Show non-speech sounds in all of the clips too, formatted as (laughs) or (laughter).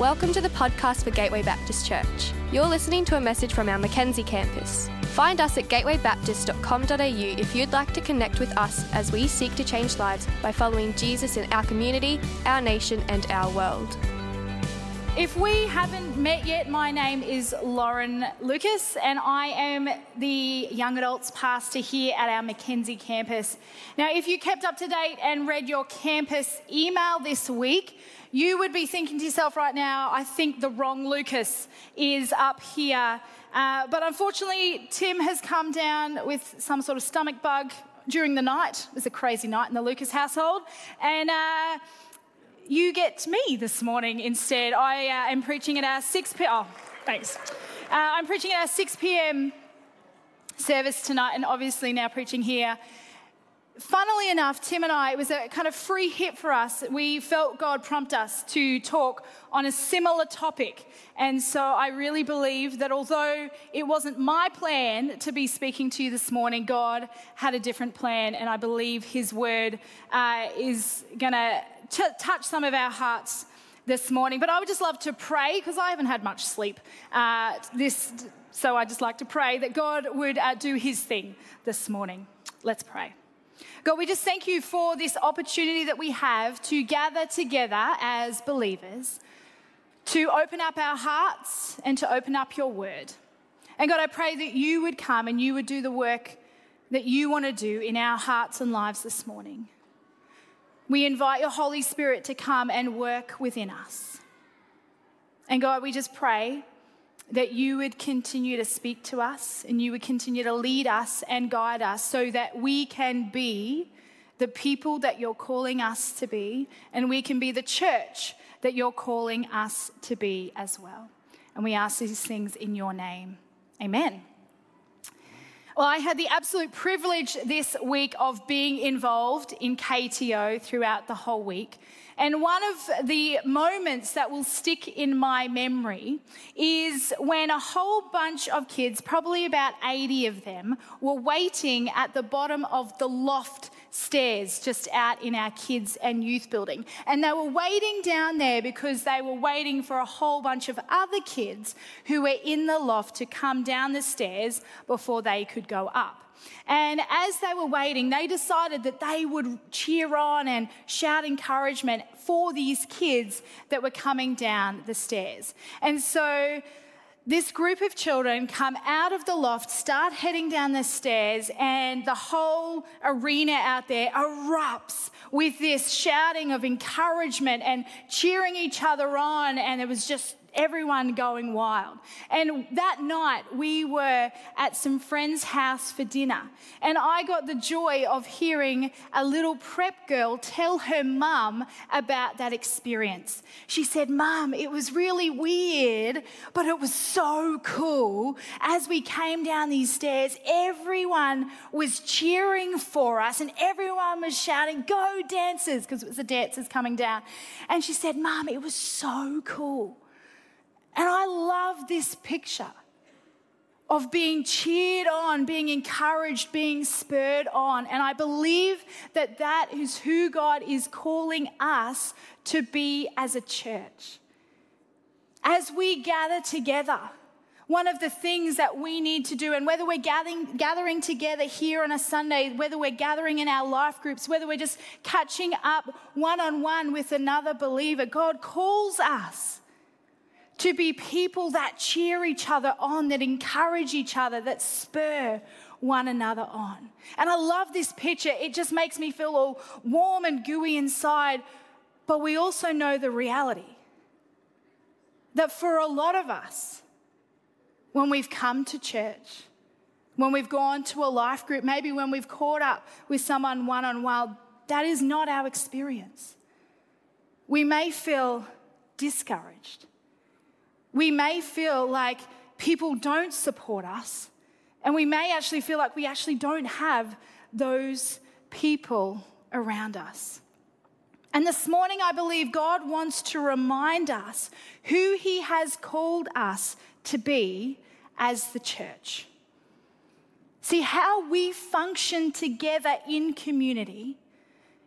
Welcome to the podcast for Gateway Baptist Church. You're listening to a message from our Mackenzie campus. Find us at gatewaybaptist.com.au if you'd like to connect with us as we seek to change lives by following Jesus in our community, our nation, and our world. If we haven't met yet, my name is Lauren Lucas, and I am the young adults pastor here at our Mackenzie campus. Now, if you kept up to date and read your campus email this week, you would be thinking to yourself right now, I think the wrong Lucas is up here. Uh, but unfortunately, Tim has come down with some sort of stomach bug during the night. It was a crazy night in the Lucas household. And uh, you get me this morning instead. I uh, am preaching at our 6 p.m. Oh, thanks. Uh, I'm preaching at our 6 p.m. service tonight, and obviously now preaching here funnily enough, Tim and I, it was a kind of free hit for us. We felt God prompt us to talk on a similar topic. And so I really believe that although it wasn't my plan to be speaking to you this morning, God had a different plan. And I believe His word uh, is going to touch some of our hearts this morning. But I would just love to pray because I haven't had much sleep uh, this. So I just like to pray that God would uh, do His thing this morning. Let's pray. God, we just thank you for this opportunity that we have to gather together as believers, to open up our hearts and to open up your word. And God, I pray that you would come and you would do the work that you want to do in our hearts and lives this morning. We invite your Holy Spirit to come and work within us. And God, we just pray that you would continue to speak to us and you would continue to lead us and guide us so that we can be the people that you're calling us to be and we can be the church that you're calling us to be as well. And we ask these things in your name. Amen. Well, I had the absolute privilege this week of being involved in KTO throughout the whole week. And one of the moments that will stick in my memory is when a whole bunch of kids, probably about 80 of them, were waiting at the bottom of the loft stairs just out in our kids and youth building. And they were waiting down there because they were waiting for a whole bunch of other kids who were in the loft to come down the stairs before they could go up. And as they were waiting, they decided that they would cheer on and shout encouragement for these kids that were coming down the stairs. And so this group of children come out of the loft, start heading down the stairs, and the whole arena out there erupts with this shouting of encouragement and cheering each other on. And it was just everyone going wild. And that night, we were at some friend's house for dinner. And I got the joy of hearing a little prep girl tell her mum about that experience. She said, Mum, it was really weird, but it was so cool. As we came down these stairs, everyone was cheering for us and everyone was shouting, Go dancers, because it was the dancers coming down. And she said, Mum, it was so cool. And I love this picture of being cheered on, being encouraged, being spurred on. And I believe that that is who God is calling us to be as a church. As we gather together, one of the things that we need to do, and whether we're gathering, gathering together here on a Sunday, whether we're gathering in our life groups, whether we're just catching up one on one with another believer, God calls us to be people that cheer each other on, that encourage each other, that spur one another on. And I love this picture. It just makes me feel all warm and gooey inside. But we also know the reality that for a lot of us, when we've come to church, when we've gone to a life group, maybe when we've caught up with someone one on one, that is not our experience. We may feel discouraged. We may feel like people don't support us, and we may actually feel like we actually don't have those people around us. And this morning, I believe God wants to remind us who He has called us to be as the church. See, how we function together in community,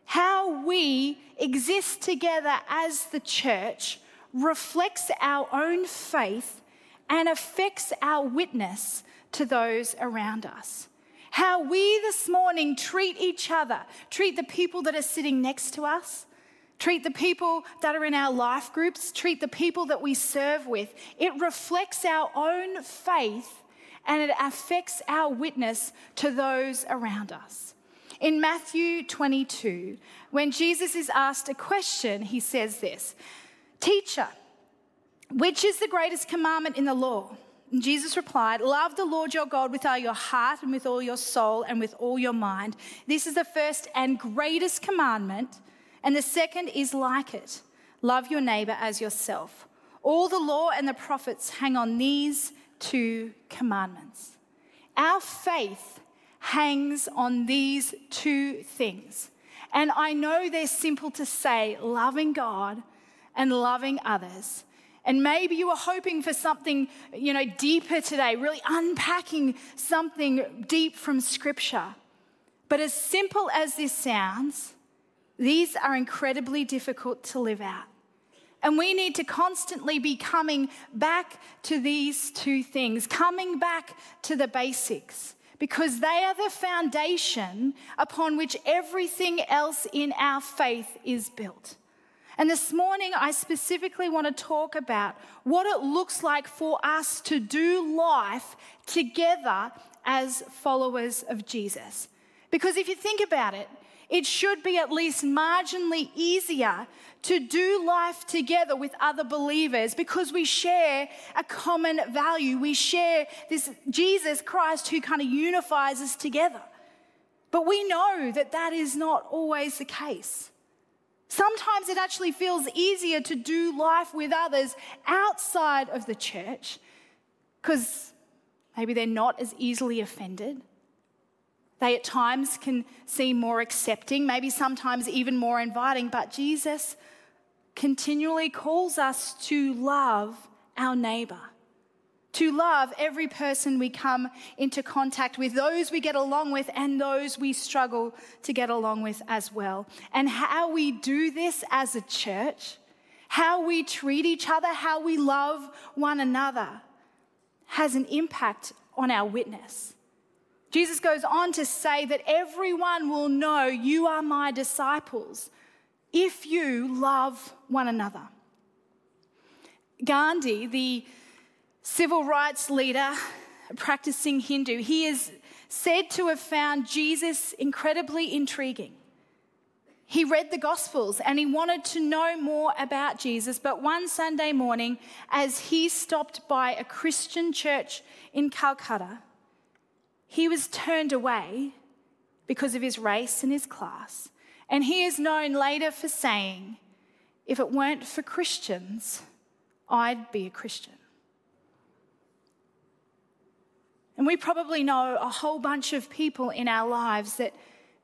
how we exist together as the church reflects our own faith and affects our witness to those around us. How we this morning treat each other, treat the people that are sitting next to us, treat the people that are in our life groups, treat the people that we serve with. It reflects our own faith and it affects our witness to those around us. In Matthew 22, when Jesus is asked a question, he says this Teacher, which is the greatest commandment in the law? And Jesus replied, Love the Lord your God with all your heart and with all your soul and with all your mind. This is the first and greatest commandment, and the second is like it love your neighbor as yourself. All the law and the prophets hang on these two commandments. Our faith hangs on these two things. And I know they're simple to say loving God and loving others. And maybe you were hoping for something, you know, deeper today, really unpacking something deep from scripture. But as simple as this sounds, these are incredibly difficult to live out. And we need to constantly be coming back to these two things, coming back to the basics, because they are the foundation upon which everything else in our faith is built. And this morning, I specifically want to talk about what it looks like for us to do life together as followers of Jesus. Because if you think about it, it should be at least marginally easier to do life together with other believers because we share a common value. We share this Jesus Christ who kind of unifies us together. But we know that that is not always the case. Sometimes it actually feels easier to do life with others outside of the church because maybe they're not as easily offended. They at times can seem more accepting, maybe sometimes even more inviting, but Jesus continually calls us to love our neighbor to love every person we come into contact with, those we get along with, and those we struggle to get along with as well. And how we do this as a church, how we treat each other, how we love one another, has an impact on our witness. Jesus goes on to say that everyone will know you are my disciples if you love one another. Gandhi, the civil rights leader, a practicing Hindu, he is said to have found Jesus incredibly intriguing. He read the Gospels and he wanted to know more about Jesus. But one Sunday morning, as he stopped by a Christian church in Calcutta, he was turned away because of his race and his class. And he is known later for saying, If it weren't for Christians, I'd be a Christian. And we probably know a whole bunch of people in our lives that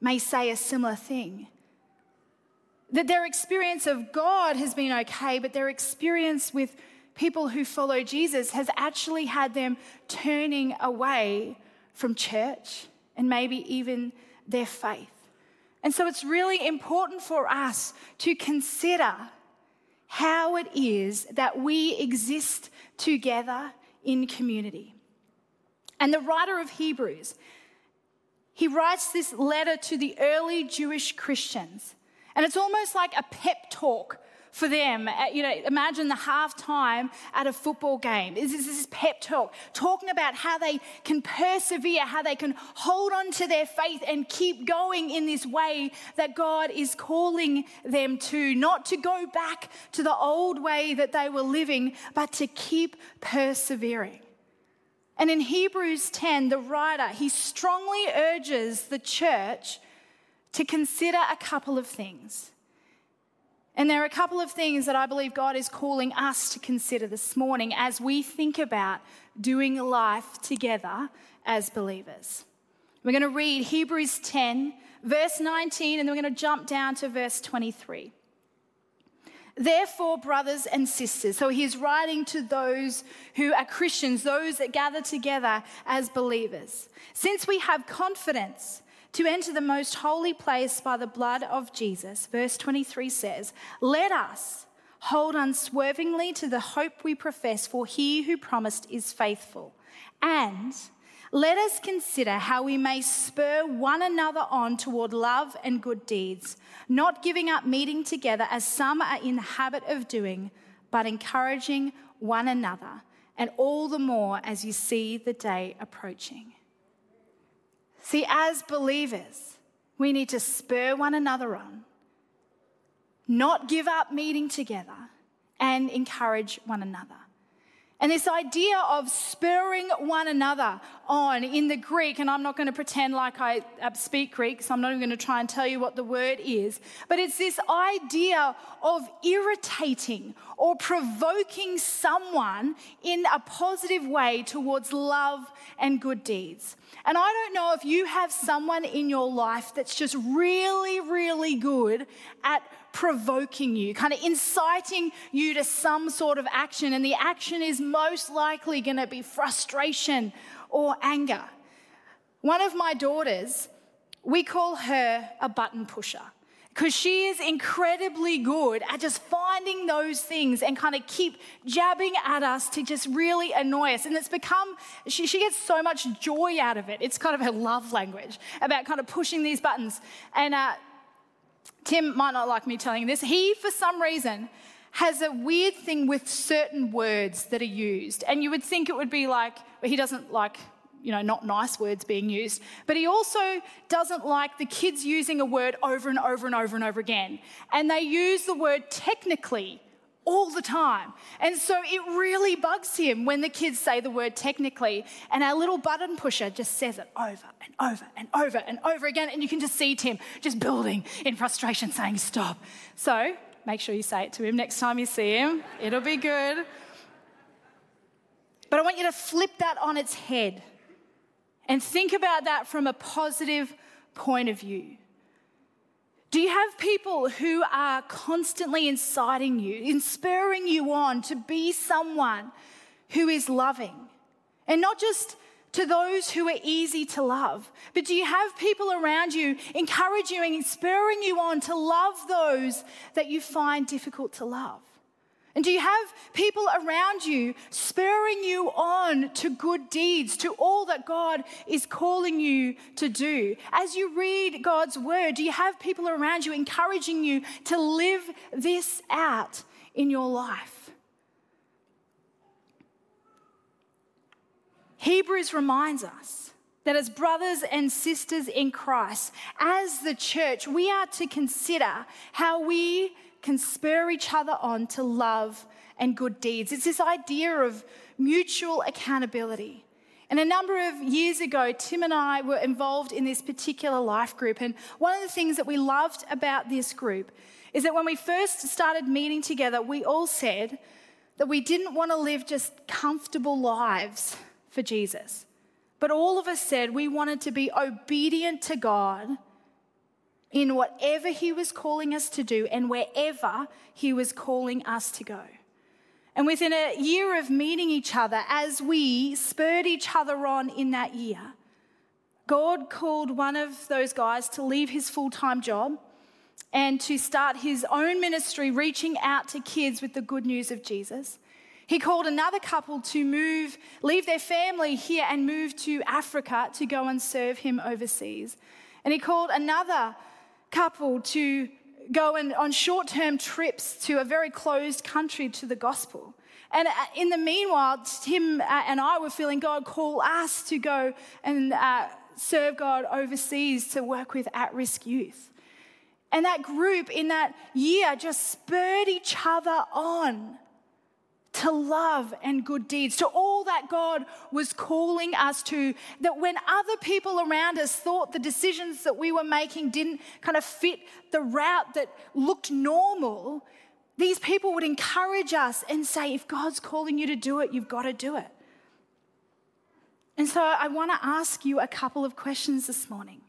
may say a similar thing. That their experience of God has been okay, but their experience with people who follow Jesus has actually had them turning away from church and maybe even their faith. And so it's really important for us to consider how it is that we exist together in community. And the writer of Hebrews, he writes this letter to the early Jewish Christians. And it's almost like a pep talk for them. Uh, you know, imagine the halftime at a football game. This is this pep talk, talking about how they can persevere, how they can hold on to their faith and keep going in this way that God is calling them to. Not to go back to the old way that they were living, but to keep persevering. And in Hebrews 10, the writer, he strongly urges the church to consider a couple of things. And there are a couple of things that I believe God is calling us to consider this morning as we think about doing life together as believers. We're going to read Hebrews 10, verse 19, and then we're going to jump down to verse 23. Therefore, brothers and sisters, so he's writing to those who are Christians, those that gather together as believers. Since we have confidence to enter the most holy place by the blood of Jesus, verse 23 says, Let us hold unswervingly to the hope we profess, for he who promised is faithful. And let us consider how we may spur one another on toward love and good deeds, not giving up meeting together as some are in the habit of doing, but encouraging one another, and all the more as you see the day approaching. See, as believers, we need to spur one another on, not give up meeting together, and encourage one another. And this idea of spurring one another on in the Greek, and I'm not going to pretend like I speak Greek, so I'm not even going to try and tell you what the word is, but it's this idea of irritating or provoking someone in a positive way towards love and good deeds. And I don't know if you have someone in your life that's just really, really good at provoking you, kind of inciting you to some sort of action. And the action is most likely going to be frustration or anger. One of my daughters, we call her a button pusher because she is incredibly good at just finding those things and kind of keep jabbing at us to just really annoy us. And it's become, she, she gets so much joy out of it. It's kind of her love language about kind of pushing these buttons. And uh, Tim might not like me telling this. He, for some reason, has a weird thing with certain words that are used. And you would think it would be like, he doesn't like, you know, not nice words being used, but he also doesn't like the kids using a word over and over and over and over again. And they use the word technically all the time. And so it really bugs him when the kids say the word technically. And our little button pusher just says it over and over and over and over again. And you can just see Tim just building in frustration, saying, Stop. So make sure you say it to him next time you see him. It'll be good. But I want you to flip that on its head and think about that from a positive point of view. Do you have people who are constantly inciting you, inspiring you on to be someone who is loving? And not just to those who are easy to love, but do you have people around you encouraging you and spurring you on to love those that you find difficult to love? And do you have people around you spurring you on to good deeds, to all that God is calling you to do? As you read God's word, do you have people around you encouraging you to live this out in your life? Hebrews reminds us that as brothers and sisters in Christ, as the church, we are to consider how we can spur each other on to love and good deeds. It's this idea of mutual accountability. And a number of years ago, Tim and I were involved in this particular life group. And one of the things that we loved about this group is that when we first started meeting together, we all said that we didn't want to live just comfortable lives for Jesus. But all of us said we wanted to be obedient to God in whatever He was calling us to do and wherever He was calling us to go. And within a year of meeting each other, as we spurred each other on in that year, God called one of those guys to leave his full time job and to start his own ministry, reaching out to kids with the good news of Jesus. He called another couple to move, leave their family here and move to Africa to go and serve him overseas. And he called another couple to go in, on short term trips to a very closed country to the gospel. And uh, in the meanwhile, Tim uh, and I were feeling God call us to go and uh, serve God overseas to work with at risk youth. And that group in that year just spurred each other on to love and good deeds, to all that God was calling us to. That when other people around us thought the decisions that we were making didn't kind of fit the route that looked normal, these people would encourage us and say, if God's calling you to do it, you've got to do it. And so I want to ask you a couple of questions this morning.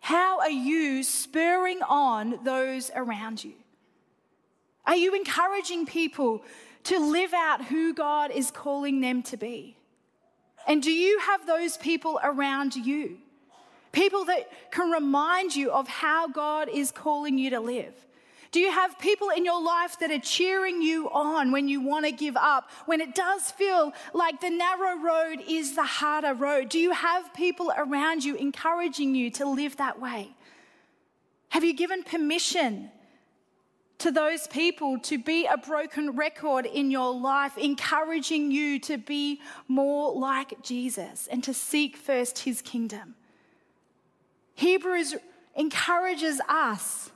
How are you spurring on those around you? Are you encouraging people to live out who God is calling them to be? And do you have those people around you? People that can remind you of how God is calling you to live. Do you have people in your life that are cheering you on when you want to give up, when it does feel like the narrow road is the harder road? Do you have people around you encouraging you to live that way? Have you given permission to those people to be a broken record in your life, encouraging you to be more like Jesus and to seek first his kingdom? Hebrews encourages us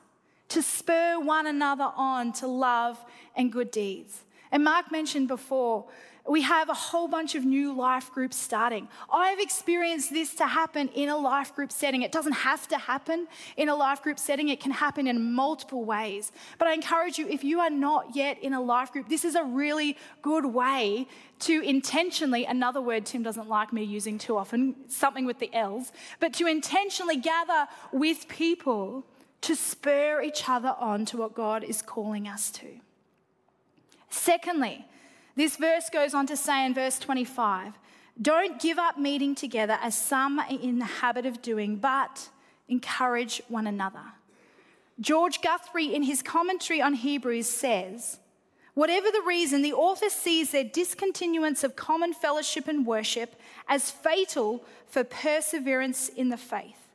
to spur one another on to love and good deeds. And Mark mentioned before, we have a whole bunch of new life groups starting. I've experienced this to happen in a life group setting. It doesn't have to happen in a life group setting, it can happen in multiple ways. But I encourage you, if you are not yet in a life group, this is a really good way to intentionally, another word Tim doesn't like me using too often, something with the L's, but to intentionally gather with people to spur each other on to what God is calling us to. Secondly, this verse goes on to say in verse 25 don't give up meeting together as some are in the habit of doing, but encourage one another. George Guthrie, in his commentary on Hebrews, says, Whatever the reason, the author sees their discontinuance of common fellowship and worship as fatal for perseverance in the faith.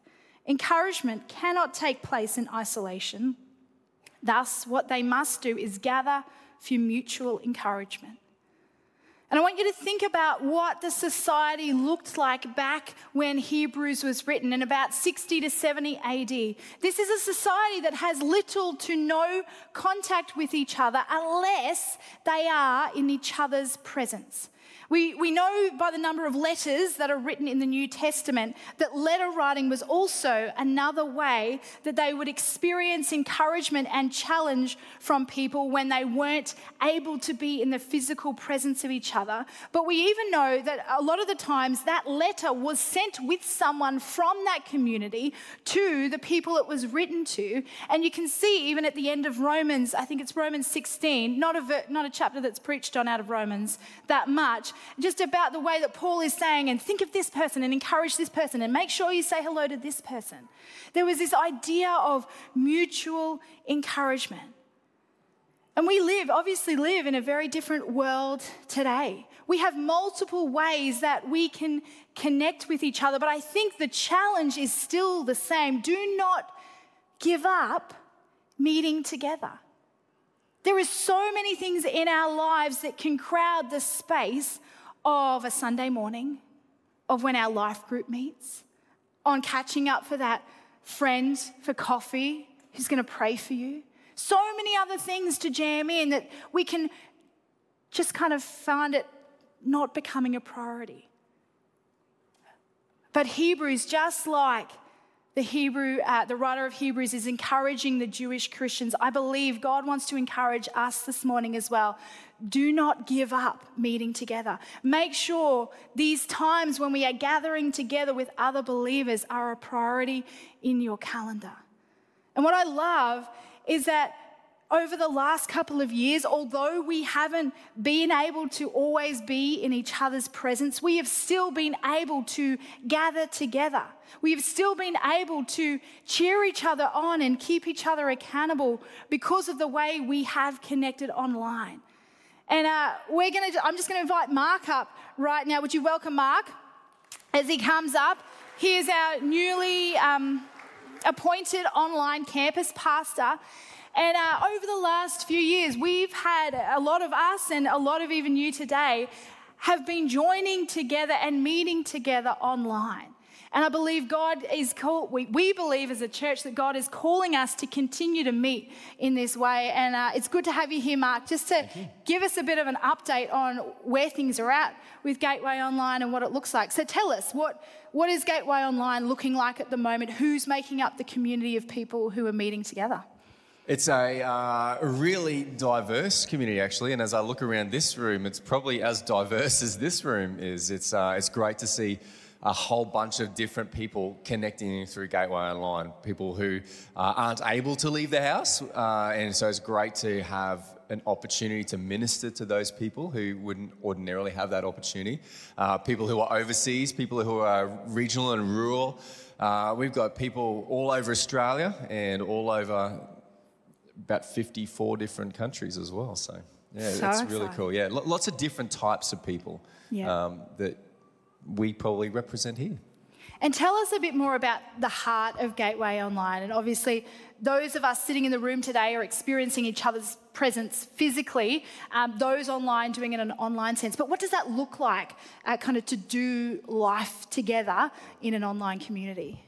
Encouragement cannot take place in isolation. Thus, what they must do is gather for mutual encouragement. And I want you to think about what the society looked like back when Hebrews was written in about 60 to 70 AD. This is a society that has little to no contact with each other unless they are in each other's presence. We, we know by the number of letters that are written in the New Testament that letter writing was also another way that they would experience encouragement and challenge from people when they weren't able to be in the physical presence of each other. But we even know that a lot of the times that letter was sent with someone from that community to the people it was written to. And you can see even at the end of Romans, I think it's Romans 16, not a, not a chapter that's preached on out of Romans that much just about the way that Paul is saying, and think of this person and encourage this person and make sure you say hello to this person. There was this idea of mutual encouragement. And we live, obviously, live in a very different world today. We have multiple ways that we can connect with each other, but I think the challenge is still the same. Do not give up meeting together. There is so many things in our lives that can crowd the space of a Sunday morning, of when our life group meets, on catching up for that friend for coffee who's going to pray for you. So many other things to jam in that we can just kind of find it not becoming a priority. But Hebrews, just like the Hebrew, uh, the writer of Hebrews is encouraging the Jewish Christians. I believe God wants to encourage us this morning as well. Do not give up meeting together. Make sure these times when we are gathering together with other believers are a priority in your calendar. And what I love is that over the last couple of years, although we haven't been able to always be in each other's presence, we have still been able to gather together. We have still been able to cheer each other on and keep each other accountable because of the way we have connected online. And uh, we're to, I'm just going to invite Mark up right now. Would you welcome Mark as he comes up? He is our newly um, appointed online campus pastor. And uh, over the last few years, we've had a lot of us and a lot of even you today have been joining together and meeting together online. And I believe God is called, we, we believe as a church that God is calling us to continue to meet in this way. And uh, it's good to have you here, Mark, just to give us a bit of an update on where things are at with Gateway Online and what it looks like. So tell us, what, what is Gateway Online looking like at the moment? Who's making up the community of people who are meeting together? It's a uh, really diverse community, actually, and as I look around this room, it's probably as diverse as this room is. It's, uh, it's great to see a whole bunch of different people connecting through Gateway Online, people who uh, aren't able to leave the house, uh, and so it's great to have an opportunity to minister to those people who wouldn't ordinarily have that opportunity. Uh, people who are overseas, people who are regional and rural. Uh, we've got people all over Australia and all over about 54 different countries as well. So, yeah, So it's really cool. Yeah, lo- lots of different types of people Yeah. um, that we probably represent here. And tell us a bit more about the heart of Gateway Online. And obviously, those of us sitting in the room today are experiencing each other's presence physically, um, those online doing it in an online sense. But what does that look like, uh, kind of to do life together in an online community?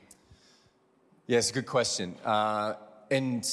Yeah, it's a good question. Uh, and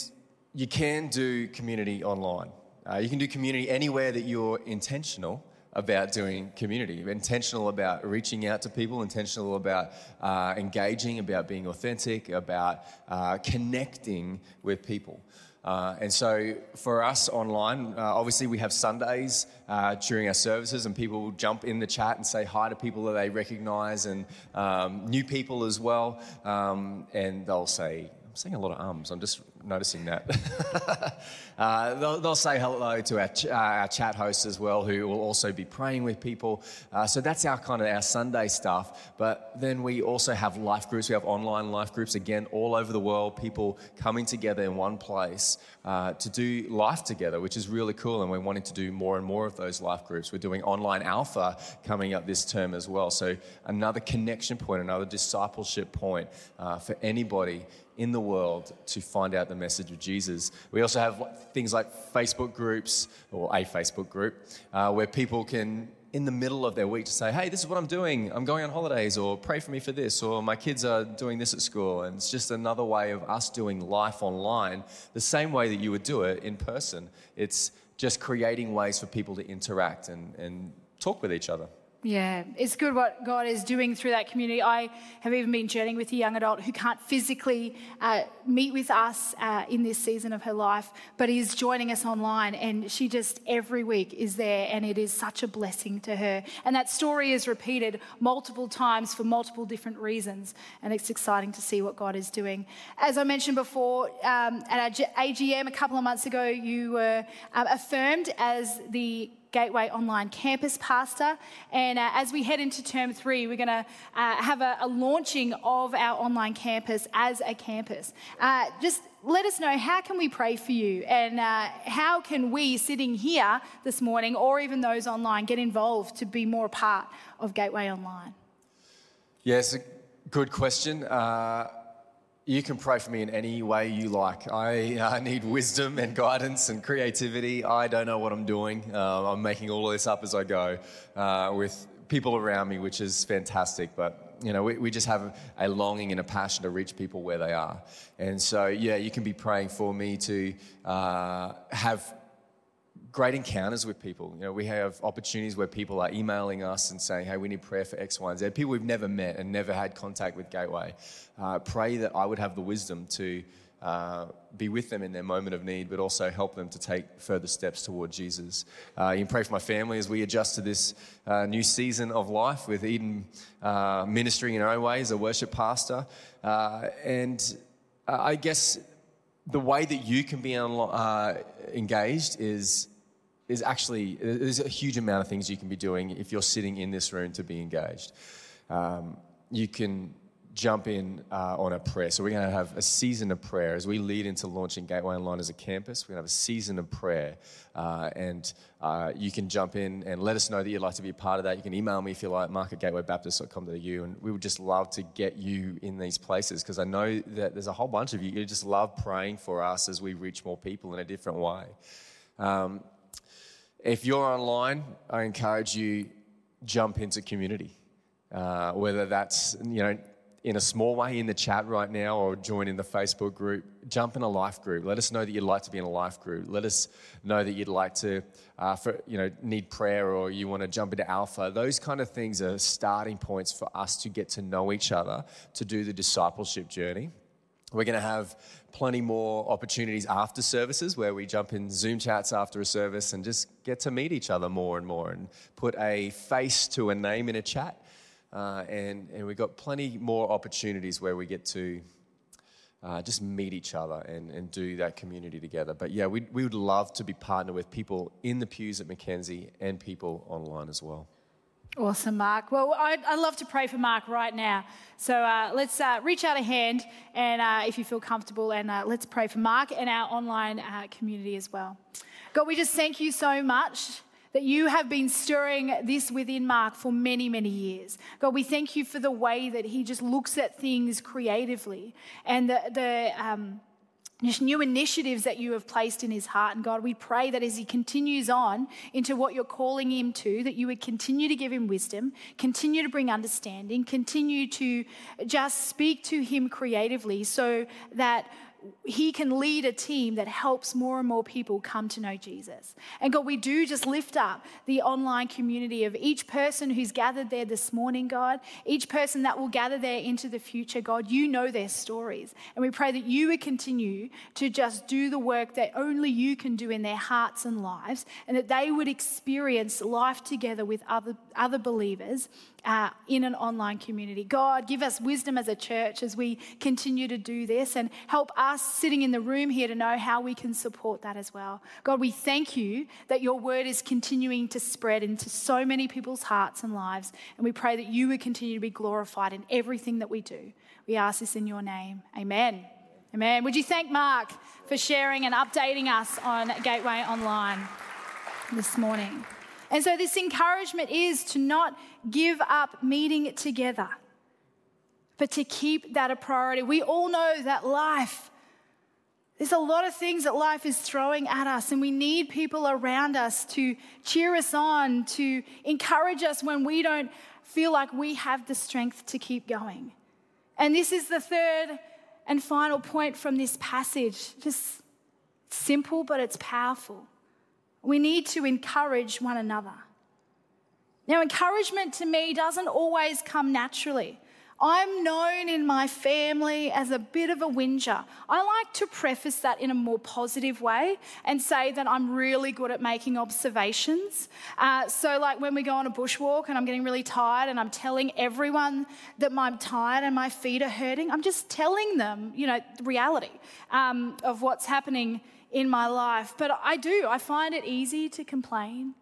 you can do community online. Uh, you can do community anywhere that you're intentional about doing community, intentional about reaching out to people, intentional about uh, engaging, about being authentic, about uh, connecting with people. Uh, and so for us online, uh, obviously we have Sundays uh, during our services, and people will jump in the chat and say hi to people that they recognize and um, new people as well. Um, and they'll say, I'm saying a lot of ums, I'm just noticing that. (laughs) uh, they'll, they'll say hello to our, ch- uh, our chat hosts as well, who will also be praying with people. Uh, so that's our kind of our Sunday stuff. But then we also have life groups. We have online life groups, again, all over the world, people coming together in one place uh, to do life together, which is really cool. And we're wanting to do more and more of those life groups. We're doing online alpha coming up this term as well. So another connection point, another discipleship point uh, for anybody in the world to find out the message of Jesus. We also have things like Facebook groups, or a Facebook group, uh, where people can, in the middle of their week, to say, hey, this is what I'm doing. I'm going on holidays, or pray for me for this, or my kids are doing this at school. And it's just another way of us doing life online, the same way that you would do it in person. It's just creating ways for people to interact and, and talk with each other. Yeah, it's good what God is doing through that community. I have even been journeying with a young adult who can't physically uh, meet with us uh, in this season of her life, but is joining us online. And she just every week is there, and it is such a blessing to her. And that story is repeated multiple times for multiple different reasons. And it's exciting to see what God is doing. As I mentioned before, um, at our AGM a couple of months ago, you were um, affirmed as the Gateway Online Campus Pastor. And uh, as we head into term three, we're going to uh, have a, a launching of our online campus as a campus. Uh, just let us know how can we pray for you and uh, how can we sitting here this morning or even those online get involved to be more a part of Gateway Online Yeah, a good question. Uh, you can pray for me in any way you like. I uh, need wisdom and guidance and creativity. I don't know what I'm doing. Uh, I'm making all of this up as I go uh, with people around me, which is fantastic. But you know, we, we just have a longing and a passion to reach people where they are. And so, yeah, you can be praying for me to uh, have great encounters with people. You know, we have opportunities where people are emailing us and saying, "Hey, we need prayer for X, Y, and Z." People we've never met and never had contact with Gateway. Uh, pray that I would have the wisdom to uh, be with them in their moment of need, but also help them to take further steps toward Jesus. Uh, you can pray for my family as we adjust to this uh, new season of life with Eden uh, ministering in our own way as a worship pastor, uh, and uh, I guess the way that you can be unlo- engaged is is actually there's a huge amount of things you can be doing if you're sitting in this room to be engaged. Um, you can jump in uh, on a prayer. So we're going to have a season of prayer as we lead into launching Gateway Online as a campus. We're going to have a season of prayer, uh, and uh, you can jump in and let us know that you'd like to be a part of that. You can email me if you like, mark at gatewaybaptist.com.au, and we would just love to get you in these places because I know that there's a whole bunch of you. You just love praying for us as we reach more people in a different way. Um, if you're online, I encourage you jump into community, uh, whether that's you know in a small way in the chat right now or join in the Facebook group. Jump in a life group. Let us know that you'd like to be in a life group. Let us know that you'd like to, uh, for you know, need prayer or you want to jump into Alpha. Those kind of things are starting points for us to get to know each other, to do the discipleship journey. We're going to have plenty more opportunities after services where we jump in Zoom chats after a service and just get to meet each other more and more and put a face to a name in a chat. Uh, and, and we've got plenty more opportunities where we get to uh, just meet each other and, and do that community together. But yeah, we, we would love to be partnered with people in the pews at Mackenzie and people online as well. Awesome, Mark. Well, I'd, I'd love to pray for Mark right now. So uh, let's uh, reach out a hand, and uh, if you feel comfortable, and uh, let's pray for Mark and our online uh, community as well. God, we just thank you so much that you have been stirring this within Mark for many, many years. God, we thank you for the way that he just looks at things creatively and the, the um, just new initiatives that you have placed in his heart. And God, we pray that as he continues on into what you're calling him to, that you would continue to give him wisdom, continue to bring understanding, continue to just speak to him creatively so that he can lead a team that helps more and more people come to know Jesus. And God, we do just lift up the online community of each person who's gathered there this morning, God, each person that will gather there into the future, God. You know their stories. And we pray that you would continue to just do the work that only you can do in their hearts and lives, and that they would experience life together with other, other believers uh, in an online community. God, give us wisdom as a church as we continue to do this and help us sitting in the room here to know how we can support that as well. God, we thank you that your word is continuing to spread into so many people's hearts and lives. And we pray that you would continue to be glorified in everything that we do. We ask this in your name. Amen. Amen. Would you thank Mark for sharing and updating us on Gateway Online this morning? And so, this encouragement is to not give up meeting together, but to keep that a priority. We all know that life, there's a lot of things that life is throwing at us, and we need people around us to cheer us on, to encourage us when we don't feel like we have the strength to keep going. And this is the third and final point from this passage. Just simple, but it's powerful. We need to encourage one another. Now, encouragement to me doesn't always come naturally. I'm known in my family as a bit of a whinger. I like to preface that in a more positive way and say that I'm really good at making observations. Uh, so, like when we go on a bushwalk and I'm getting really tired and I'm telling everyone that I'm tired and my feet are hurting, I'm just telling them, you know, the reality um, of what's happening in my life. But I do, I find it easy to complain,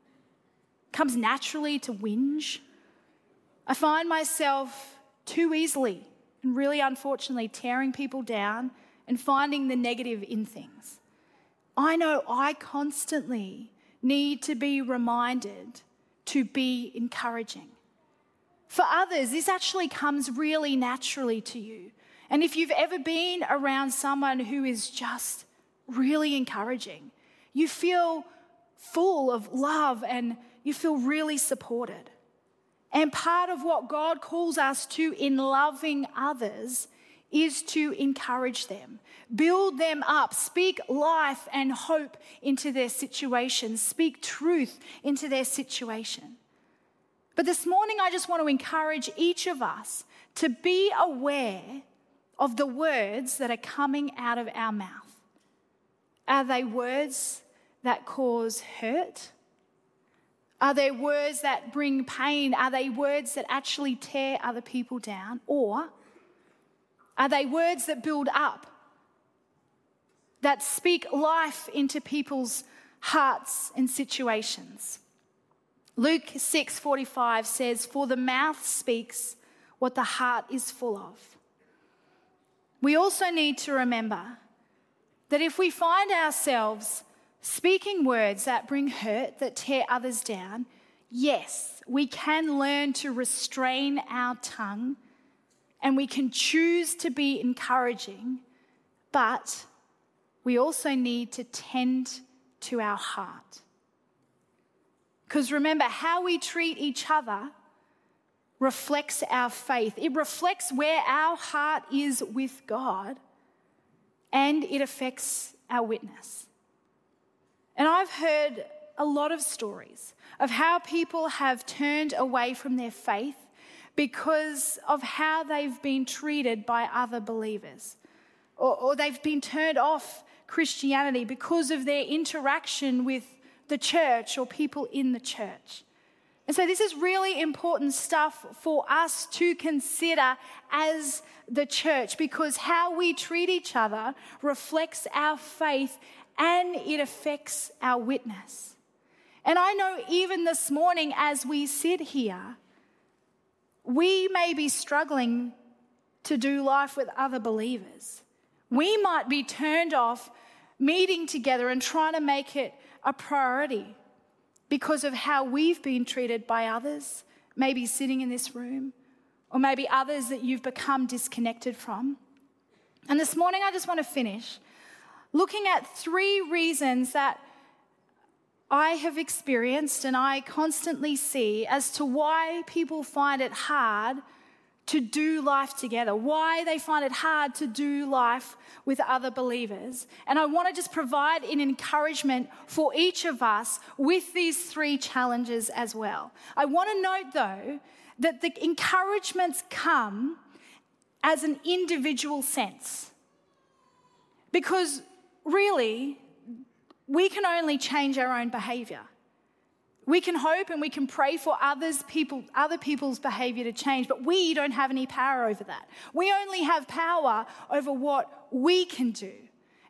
it comes naturally to whinge. I find myself too easily and really unfortunately tearing people down and finding the negative in things. I know I constantly need to be reminded to be encouraging. For others, this actually comes really naturally to you. And if you've ever been around someone who is just really encouraging. You feel full of love and you feel really supported. And part of what God calls us to in loving others is to encourage them, build them up, speak life and hope into their situation, speak truth into their situation. But this morning, I just want to encourage each of us to be aware of the words that are coming out of our mouth. Are they words that cause hurt? Are there words that bring pain? Are they words that actually tear other people down? Or are they words that build up, that speak life into people's hearts and situations? Luke 6:45 says, "For the mouth speaks what the heart is full of." We also need to remember that if we find ourselves speaking words that bring hurt, that tear others down, yes, we can learn to restrain our tongue and we can choose to be encouraging, but we also need to tend to our heart. Because remember, how we treat each other reflects our faith, it reflects where our heart is with God and it affects our witness. And I've heard a lot of stories of how people have turned away from their faith because of how they've been treated by other believers, or, or, they've been turned off Christianity because of their interaction with the church or people in the church. And so, this is really important stuff for us to consider as the church because how we treat each other reflects our faith and it affects our witness. And I know even this morning, as we sit here, we may be struggling to do life with other believers. We might be turned off meeting together and trying to make it a priority because of how we've been treated by others, maybe sitting in this room, or maybe others that you've become disconnected from. And this morning, I just want to finish looking at three reasons that I have experienced and I constantly see as to why people find it hard to do life together, why they find it hard to do life with other believers. And I want to just provide an encouragement for each of us with these three challenges as well. I want to note, though, that the encouragements come as an individual sense. Because really, we can only change our own behavior. We can hope and we can pray for others people, other people's behavior to change, but we don't have any power over that. We only have power over what we can do.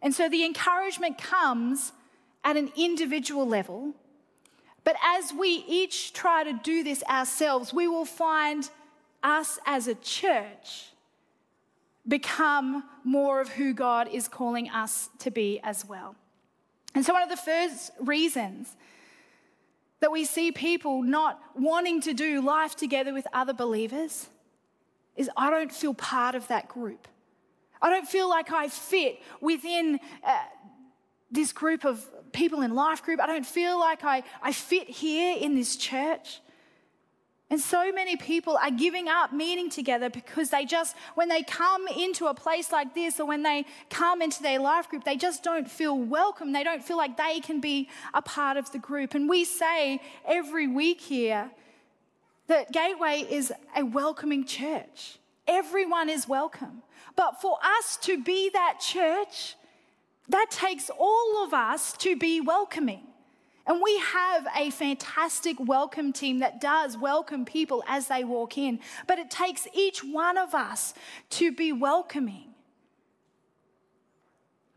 And so the encouragement comes at an individual level. But as we each try to do this ourselves, we will find us as a church become more of who God is calling us to be as well. And so, one of the first reasons that we see people not wanting to do life together with other believers is I don't feel part of that group. I don't feel like I fit within uh, this group of people in life group. I don't feel like I, I fit here in this church. And so many people are giving up meeting together because they just, when they come into a place like this or when they come into their life group, they just don't feel welcome. They don't feel like they can be a part of the group. And we say every week here that Gateway is a welcoming church. Everyone is welcome. But for us to be that church, that takes all of us to be welcoming. And we have a fantastic welcome team that does welcome people as they walk in, but it takes each one of us to be welcoming.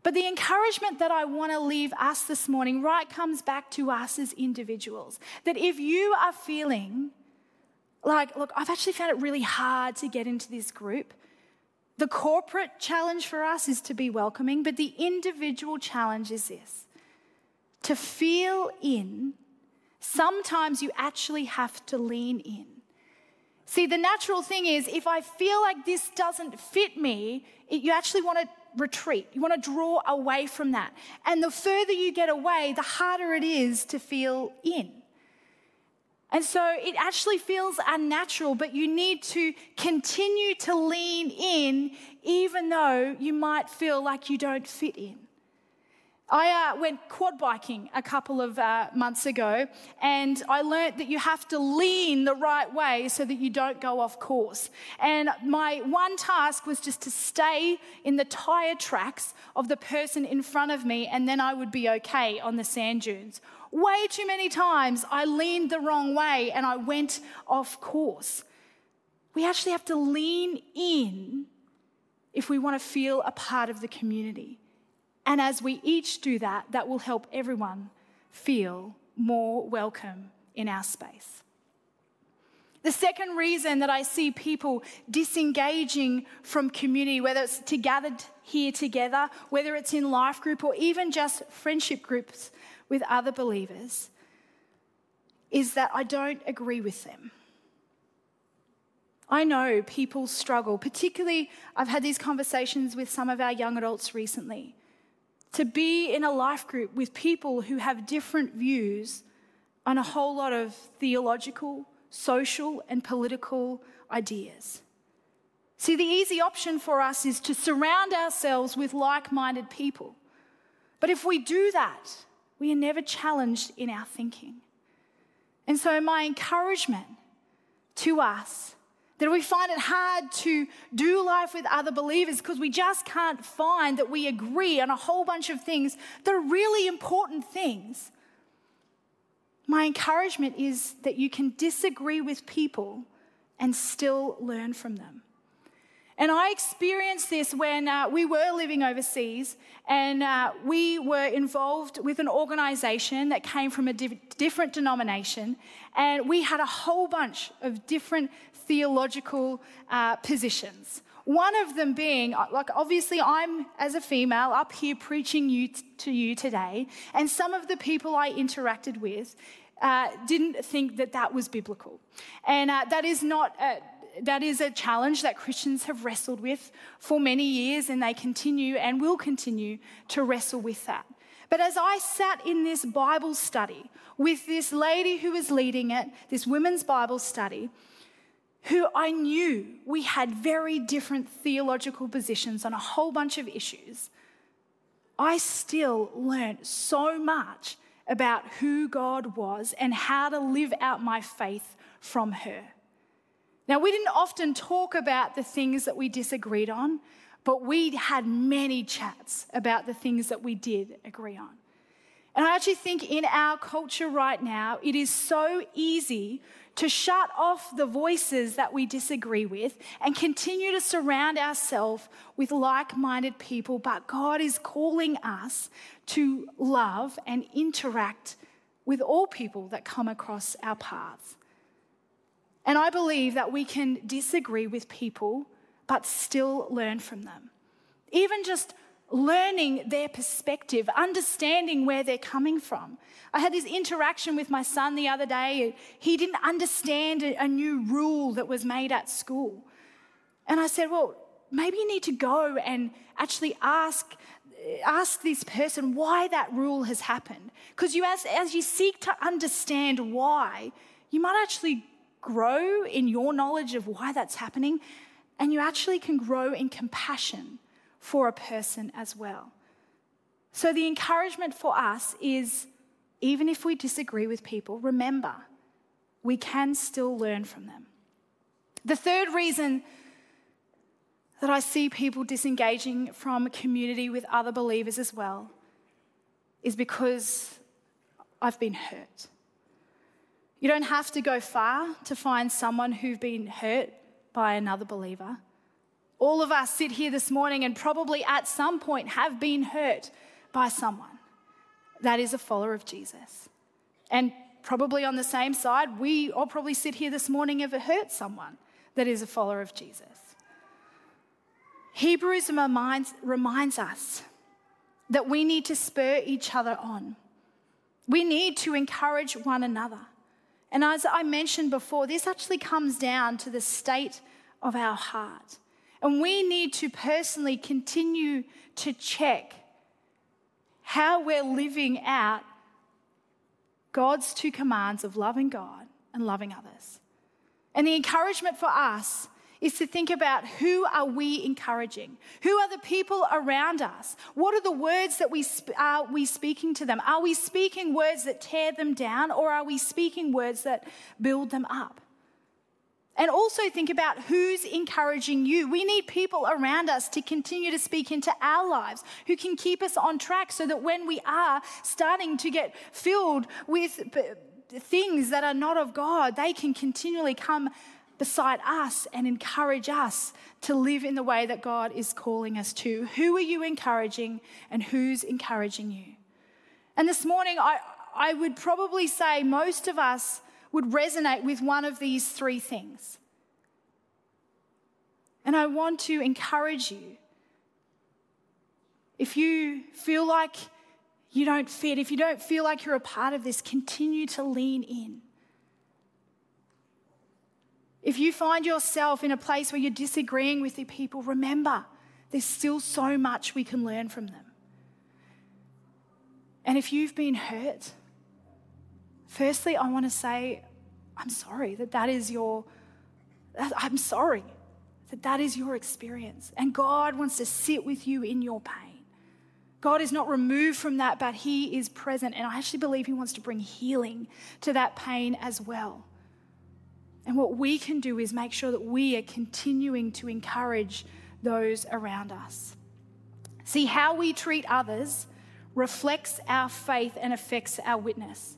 But the encouragement that I want to leave us this morning right comes back to us as individuals. That if you are feeling like, look, I've actually found it really hard to get into this group, the corporate challenge for us is to be welcoming, but the individual challenge is this to feel in, sometimes you actually have to lean in. See, the natural thing is if I feel like this doesn't fit me, it, you actually want to retreat. You want to draw away from that. And the further you get away, the harder it is to feel in. And so it actually feels unnatural, but you need to continue to lean in, even though you might feel like you don't fit in. I uh, went quad biking a couple of uh, months ago, and I learnt that you have to lean the right way so that you don't go off course. And my one task was just to stay in the tyre tracks of the person in front of me, and then I would be okay on the sand dunes. Way too many times I leaned the wrong way and I went off course. We actually have to lean in if we want to feel a part of the community. And as we each do that, that will help everyone feel more welcome in our space. The second reason that I see people disengaging from community, whether it's to gathered here together, whether it's in life group or even just friendship groups with other believers, is that I don't agree with them. I know people struggle, particularly, I've had these conversations with some of our young adults recently to be in a life group with people who have different views on a whole lot of theological, social, and political ideas. See, the easy option for us is to surround ourselves with like minded people. But if we do that, we are never challenged in our thinking. And so, my encouragement to us that we find it hard to do life with other believers because we just can't find that we agree on a whole bunch of things that are really important things. My encouragement is that you can disagree with people and still learn from them. And I experienced this when uh, we were living overseas and uh, we were involved with an organization that came from a di- different denomination. And we had a whole bunch of different theological uh, positions. One of them being, uh, like, obviously, I'm as a female up here preaching you t- to you today, and some of the people I interacted with uh, didn't think that that was biblical. And uh, that is not. Uh, that is a challenge that Christians have wrestled with for many years, and they continue and will continue to wrestle with that. But as I sat in this Bible study with this lady who was leading it, this women's Bible study, who I knew we had very different theological positions on a whole bunch of issues, I still learned so much about who God was and how to live out my faith from her. Now, we didn't often talk about the things that we disagreed on, but we had many chats about the things that we did agree on. And I actually think in our culture right now, it is so easy to shut off the voices that we disagree with and continue to surround ourselves with like minded people. But God is calling us to love and interact with all people that come across our paths. And I believe that we can disagree with people, but still learn from them. Even just learning their perspective, understanding where they're coming from. I had this interaction with my son the other day. He didn't understand a new rule that was made at school. And I said, Well, maybe you need to go and actually ask ask this person why that rule has happened because you as, as you seek to understand why you might actually grow in your knowledge of why that's happening, and you actually can grow in compassion for a person as well. So, the encouragement for us is even if we disagree with people, remember, we can still learn from them. The third reason that I see people disengaging from community with other believers as well is because I've been hurt. You don't have to go far to find someone who've been hurt by another believer. All of us sit here this morning and probably at some point have been hurt by someone that is a follower of Jesus. And probably on the same side, we all probably sit here this morning have hurt someone that is a follower of Jesus. Hebrews reminds, reminds us that we need to spur each other on. We need to encourage one another. And as I mentioned before, this actually comes down to the state of our heart. And we need to personally continue to check how we're living out God's two commands of loving God and loving others. And the encouragement for us is to think about who are we encouraging? Who are the people around us? What are the words that we sp- are we speaking to them? Are we speaking words that tear them down or are we speaking words that build them up? And also think about who's encouraging you. We need people around us to continue to speak into our lives who can keep us on track so that when we are starting to get filled with things that are not of God, they can continually come beside us and encourage us to live in the way that God is calling us to. Who are you encouraging and who's encouraging you? And this morning, I, I would probably say most of us would resonate with one of these three things. And I want to encourage you. If you feel like you don't fit, if you don't feel like you're a part of this, continue to lean in. If you find yourself in a place where you're disagreeing with the people, remember there's still so much we can learn from them. And if you've been hurt, firstly, I want to say, I'm sorry that that is your, I'm sorry that that is your experience. And God wants to sit with you in your pain. God is not removed from that, but He is present. And I actually believe He wants to bring healing to that pain as well. And what we can do is make sure that we are continuing to encourage those around us. See, how we treat others reflects our faith and affects our witness.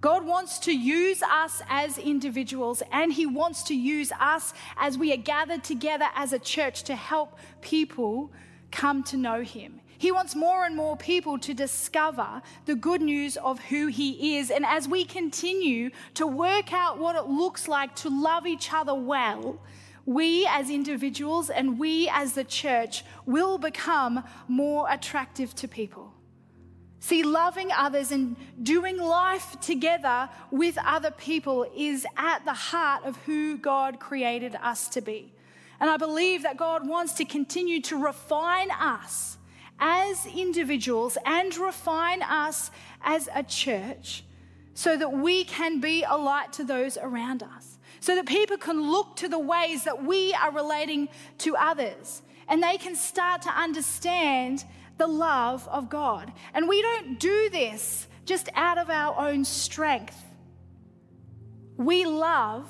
God wants to use us as individuals, and He wants to use us as we are gathered together as a church to help people come to know Him. He wants more and more people to discover the good news of who He is. And as we continue to work out what it looks like to love each other well, we as individuals and we as the church will become more attractive to people. See, loving others and doing life together with other people is at the heart of who God created us to be. And I believe that God wants to continue to refine us as individuals and refine us as a church so that we can be a light to those around us, so that people can look to the ways that we are relating to others and they can start to understand the love of God. And we don't do this just out of our own strength. We love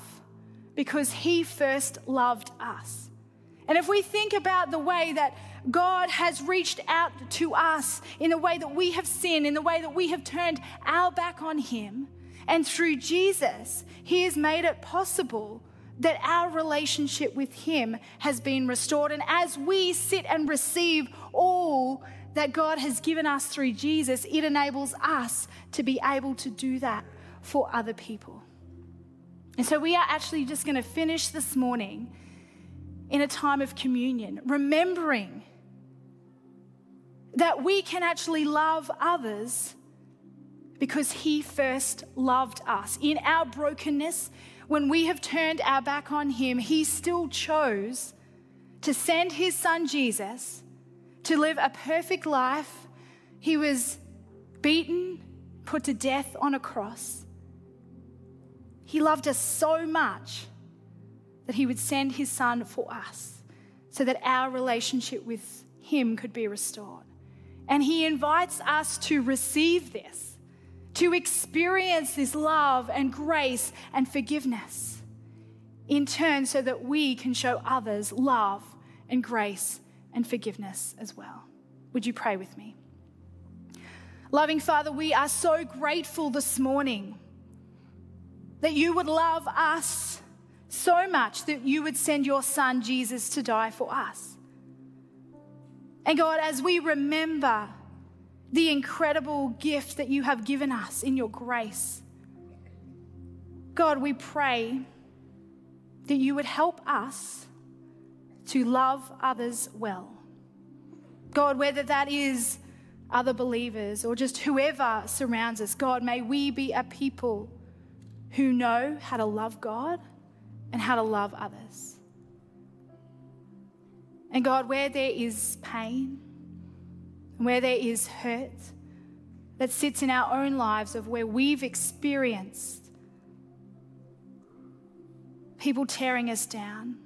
because He first loved us. And if we think about the way that God has reached out to us in the way that we have sinned, in the way that we have turned our back on Him, and through Jesus, He has made it possible that our relationship with Him has been restored. And as we sit and receive all that God has given us through Jesus, it enables us to be able to do that for other people. And so we are actually just going to finish this morning in a time of communion, remembering that we can actually love others because He first loved us. In our brokenness, when we have turned our back on Him, He still chose to send His Son Jesus to live a perfect life. He was beaten, put to death on a cross. He loved us so much that he would send his son for us so that our relationship with him could be restored. And he invites us to receive this, to experience this love and grace and forgiveness in turn so that we can show others love and grace and forgiveness as well. Would you pray with me? Loving Father, we are so grateful this morning that you would love us so much that you would send your Son Jesus to die for us. And God, as we remember the incredible gift that you have given us in your grace, God, we pray that you would help us to love others well. God, whether that is other believers or just whoever surrounds us, God, may we be a people who know how to love God and how to love others. And God, where there is pain, where there is hurt that sits in our own lives of where we've experienced people tearing us down,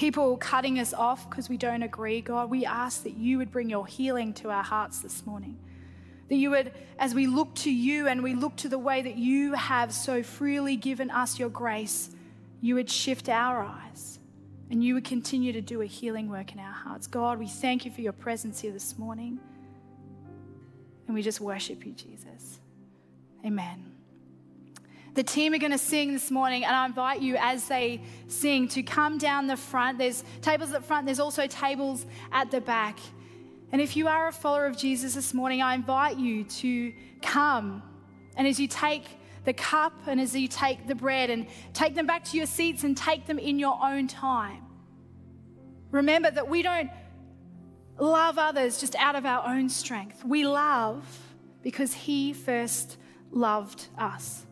people cutting us off because we don't agree, God, we ask that you would bring your healing to our hearts this morning. That you would, as we look to you and we look to the way that you have so freely given us your grace, you would shift our eyes and you would continue to do a healing work in our hearts. God, we thank you for your presence here this morning. And we just worship you, Jesus. Amen. The team are going to sing this morning, and I invite you as they sing to come down the front. There's tables at the front, there's also tables at the back. And if you are a follower of Jesus this morning, I invite you to come. And as you take the cup and as you take the bread and take them back to your seats and take them in your own time, remember that we don't love others just out of our own strength. We love because He first loved us.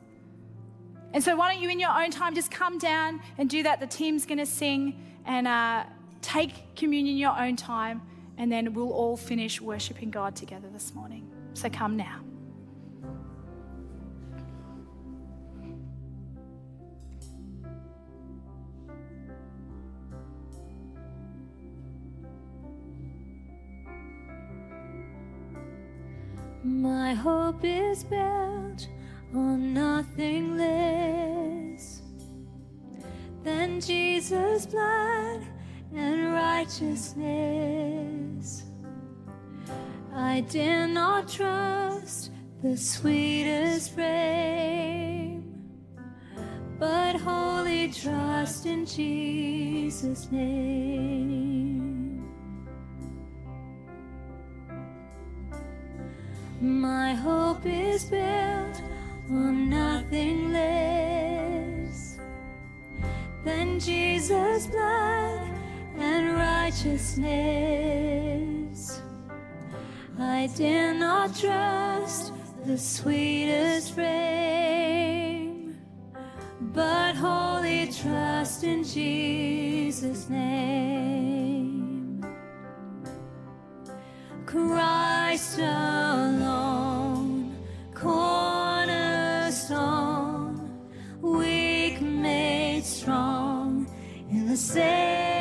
And so, why don't you, in your own time, just come down and do that? The team's going to sing and uh, take communion in your own time, and then we'll all finish worshiping God together this morning. So, come now. My hope is built on nothing less than Jesus' blood and righteousness. I dare not trust the sweetest frame, but wholly trust in Jesus' name. My hope is built on nothing less than Jesus' blood and righteousness. I dare not trust the sweetest frame, but wholly trust in Jesus' name. Christ alone, cornerstone, weak made strong in the Savior's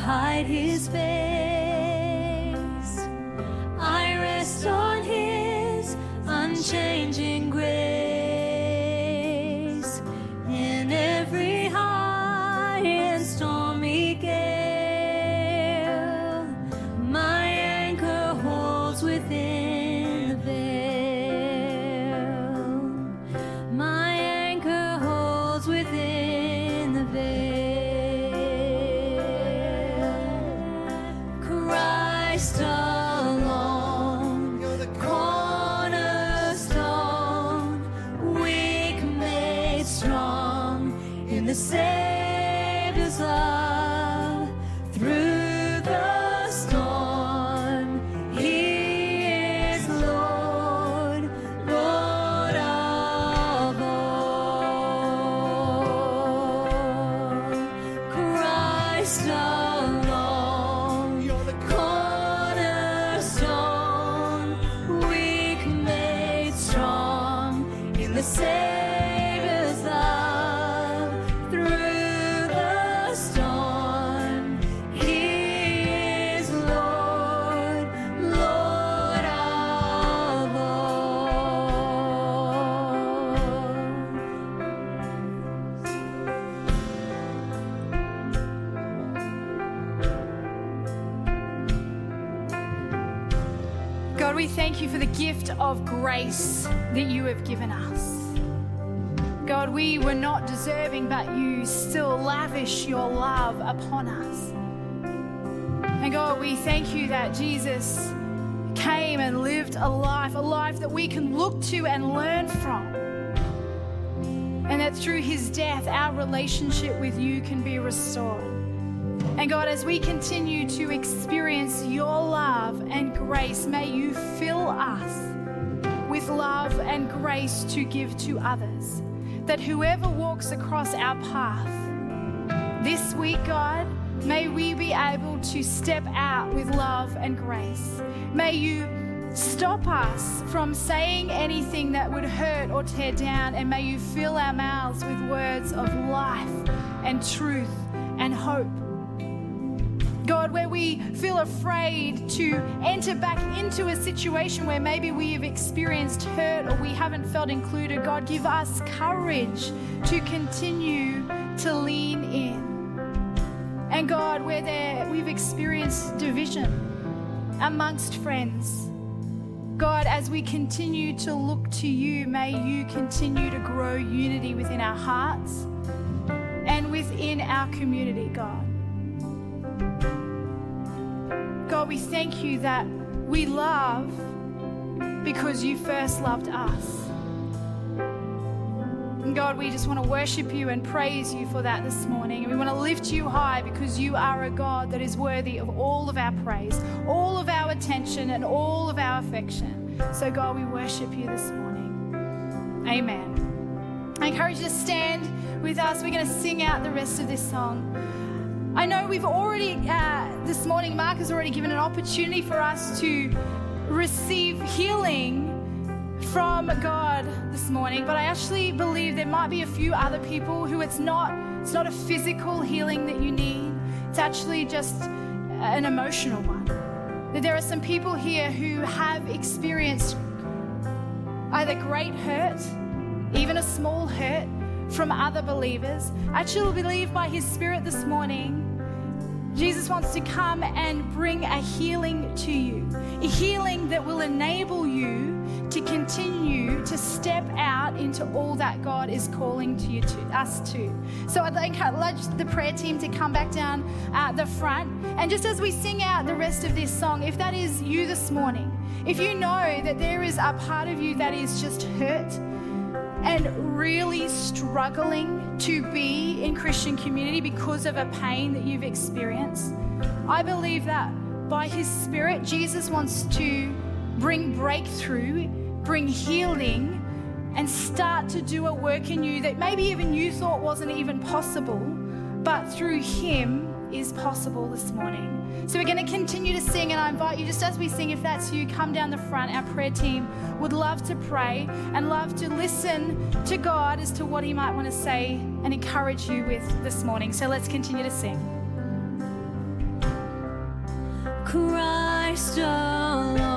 hide his face, for the gift of grace that you have given us. God, we were not deserving, but you still lavish your love upon us. And God, we thank you that Jesus came and lived a life, a life that we can look to and learn from. And that through his death, our relationship with you can be restored. And God, as we continue to experience your love and grace, may you love and grace to give to others. That whoever walks across our path this week, God, may we be able to step out with love and grace. May you stop us from saying anything that would hurt or tear down, and may you fill our mouths with words of life and truth and hope. God, where we feel afraid to enter back into a situation where maybe we have experienced hurt or we haven't felt included, God, give us courage to continue to lean in. And God, where there, we've experienced division amongst friends, God, as we continue to look to you, may you continue to grow unity within our hearts and within our community, God. God, we thank you that we love because you first loved us. And God, we just want to worship you and praise you for that this morning. And we want to lift you high because you are a God that is worthy of all of our praise, all of our attention, and all of our affection. So, God, we worship you this morning. Amen. I encourage you to stand with us. We're going to sing out the rest of this song. I know we've already, uh, this morning, Mark has already given an opportunity for us to receive healing from God this morning, but I actually believe there might be a few other people who it's not it's not a physical healing that you need. It's actually just an emotional one. That there are some people here who have experienced either great hurt, even a small hurt from other believers. I actually believe by his spirit this morning Jesus wants to come and bring a healing to you, a healing that will enable you to continue to step out into all that God is calling to you to us to. So I'd like the prayer team to come back down at the front, and just as we sing out the rest of this song, if that is you this morning, if you know that there is a part of you that is just hurt and really struggling to be in Christian community because of a pain that you've experienced, I believe that by His Spirit, Jesus wants to bring breakthrough, bring healing, and start to do a work in you that maybe even you thought wasn't even possible, but through Him is possible this morning. So we're going to continue to sing, and I invite you, just as we sing, if that's you, come down the front. Our prayer team would love to pray and love to listen to God as to what He might want to say and encourage you with this morning. So let's continue to sing. Christ alone,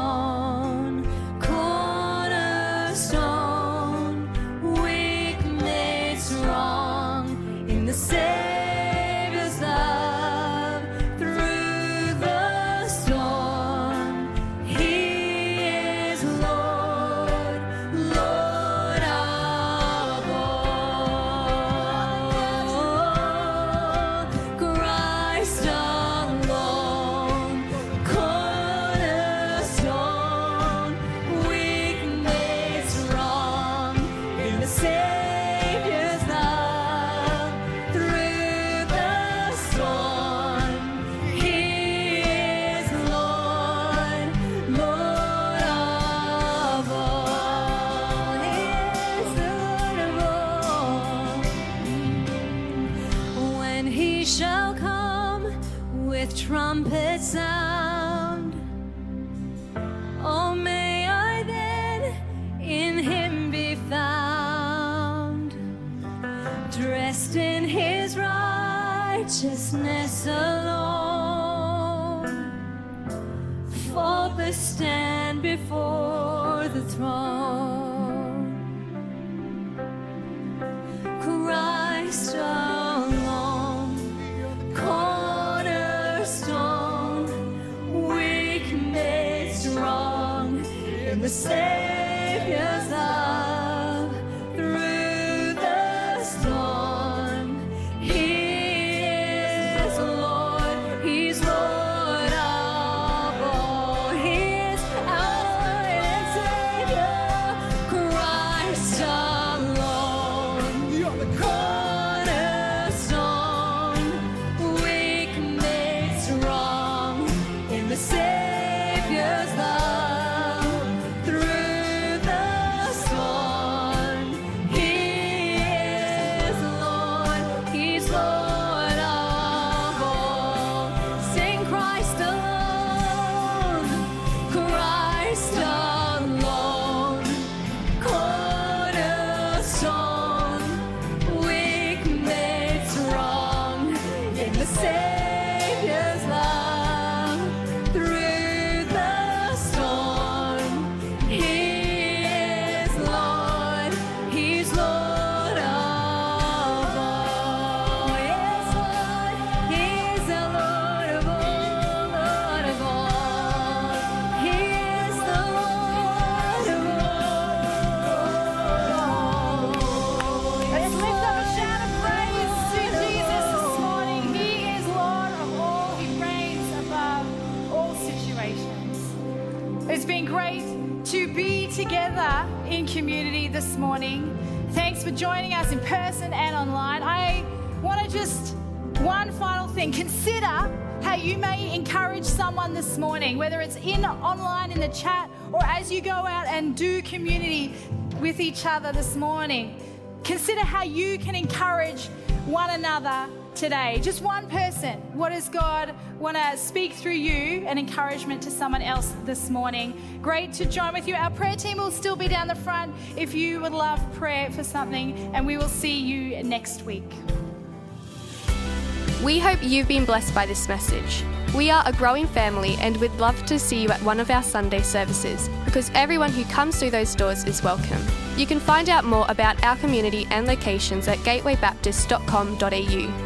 in online in the chat or as you go out and do community with each other this morning. Consider how you can encourage one another today? Just one person. What does God want to speak through you and encouragement to someone else this morning? Great to join with you. Our prayer team will still be down the front if you would love prayer for something, and we will see you next week. We hope you've been blessed by this message. We are a growing family and would love to see you at one of our Sunday services because everyone who comes through those doors is welcome. You can find out more about our community and locations at gatewaybaptist.com.au.